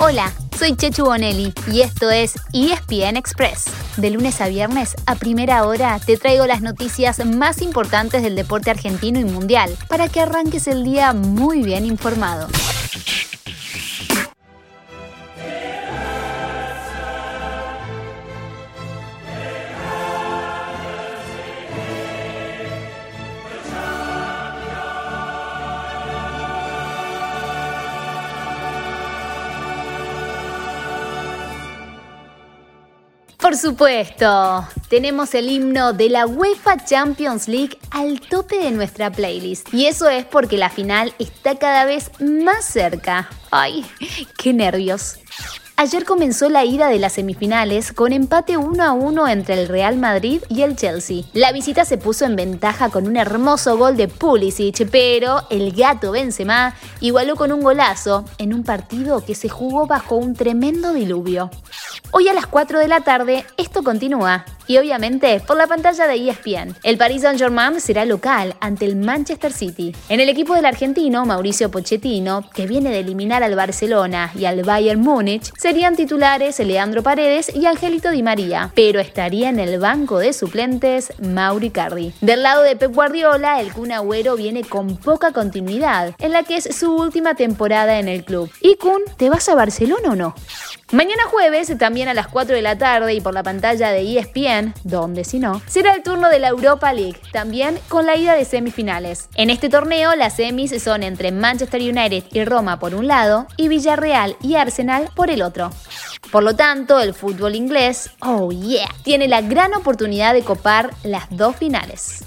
Hola, soy Chechu Bonelli y esto es ESPN Express. De lunes a viernes, a primera hora, te traigo las noticias más importantes del deporte argentino y mundial para que arranques el día muy bien informado. Por supuesto, tenemos el himno de la UEFA Champions League al tope de nuestra playlist. Y eso es porque la final está cada vez más cerca. ¡Ay, qué nervios! Ayer comenzó la ida de las semifinales con empate 1 a 1 entre el Real Madrid y el Chelsea. La visita se puso en ventaja con un hermoso gol de Pulisic, pero el gato Benzema igualó con un golazo en un partido que se jugó bajo un tremendo diluvio. Hoy a las 4 de la tarde esto continúa y obviamente por la pantalla de ESPN. El Paris Saint-Germain será local ante el Manchester City. En el equipo del argentino Mauricio Pochettino, que viene de eliminar al Barcelona y al Bayern Múnich, serían titulares Leandro Paredes y Angelito Di María, pero estaría en el banco de suplentes Mauri Cardi. Del lado de Pep Guardiola, el Kun Agüero viene con poca continuidad, en la que es su última temporada en el club. ¿Y Kun, te vas a Barcelona o no? Mañana jueves, también a las 4 de la tarde y por la pantalla de ESPN, donde si no, será el turno de la Europa League, también con la ida de semifinales. En este torneo, las semis son entre Manchester United y Roma por un lado y Villarreal y Arsenal por el otro. Por lo tanto, el fútbol inglés, oh yeah, tiene la gran oportunidad de copar las dos finales.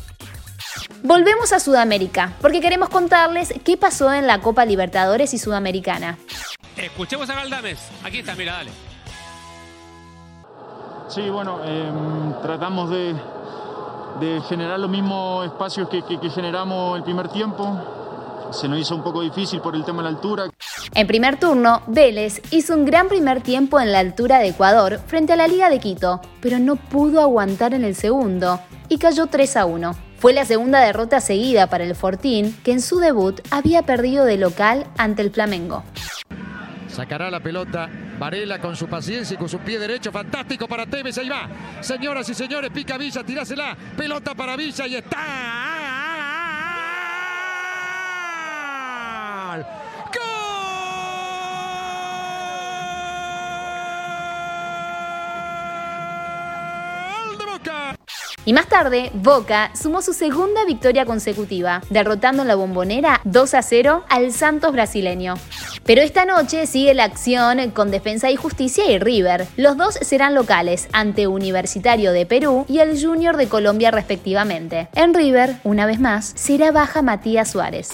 Volvemos a Sudamérica, porque queremos contarles qué pasó en la Copa Libertadores y Sudamericana. Escuchemos a Galdames. Aquí está, mira, dale. Sí, bueno, em, tratamos de, generar los mismos espacios que, que generamos el primer tiempo. Se nos hizo un poco difícil por el tema de la altura. En primer turno, Vélez hizo un gran primer tiempo en la altura de Ecuador frente a la Liga de Quito, pero no pudo aguantar en el segundo y cayó 3 a 1. Fue la segunda derrota seguida para el Fortín, que en su debut había perdido de local ante el Flamengo. Sacará la pelota Varela con su paciencia y con su pie derecho. Fantástico para Tevez. Ahí va. Señoras y señores, pica Villa, tirásela. Pelota para Villa y está. Y más tarde, Boca sumó su segunda victoria consecutiva, derrotando en la bombonera 2 a 0 al Santos brasileño. Pero esta noche sigue la acción con Defensa y Justicia y River. Los dos serán locales ante Universitario de Perú y el Junior de Colombia respectivamente. En River, una vez más, será baja Matías Suárez.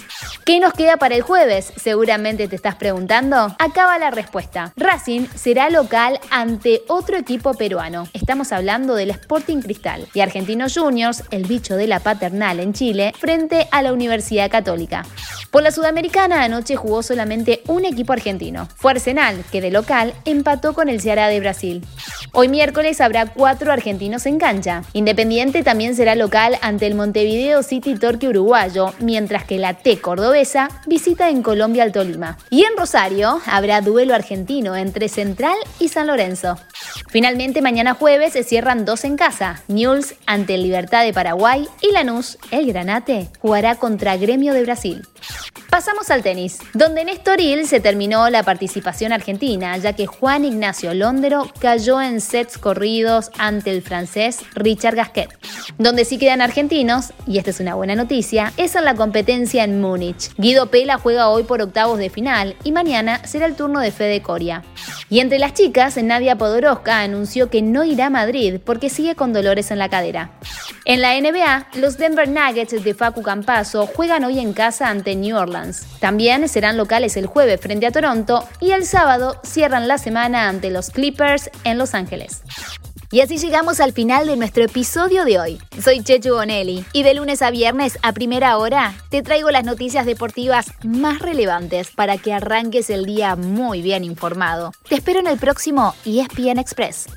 ¿Qué nos queda para el jueves? Seguramente te estás preguntando. Acaba la respuesta. Racing será local ante otro equipo peruano. Estamos hablando del Sporting Cristal y Argentinos Juniors, el bicho de la paternal en Chile, frente a la Universidad Católica. Por la Sudamericana anoche jugó solamente un equipo argentino. Fue Arsenal, que de local empató con el Ceará de Brasil. Hoy miércoles habrá cuatro argentinos en cancha. Independiente también será local ante el Montevideo City Torque uruguayo, mientras que la T cordobesa visita en Colombia al Tolima. Y en Rosario habrá duelo argentino entre Central y San Lorenzo. Finalmente mañana jueves se cierran dos en casa, Newell's ante el Libertad de Paraguay y Lanús, el Granate, jugará contra Gremio de Brasil. Pasamos al tenis, donde en Estoril se terminó la participación argentina, ya que Juan Ignacio Londero cayó en sets corridos ante el francés Richard Gasquet. Donde sí quedan argentinos, y esta es una buena noticia, es en la competencia en Múnich. Guido Pela juega hoy por octavos de final y mañana será el turno de Fede Coria. Y entre las chicas, Nadia Podoroska anunció que no irá a Madrid porque sigue con dolores en la cadera. En la NBA, los Denver Nuggets de Facu Campaso juegan hoy en casa ante New Orleans. También serán locales el jueves frente a Toronto y el sábado cierran la semana ante los Clippers en Los Ángeles. Y así llegamos al final de nuestro episodio de hoy. Soy Chechu Bonelli y de lunes a viernes a primera hora te traigo las noticias deportivas más relevantes para que arranques el día muy bien informado. Te espero en el próximo ESPN Express.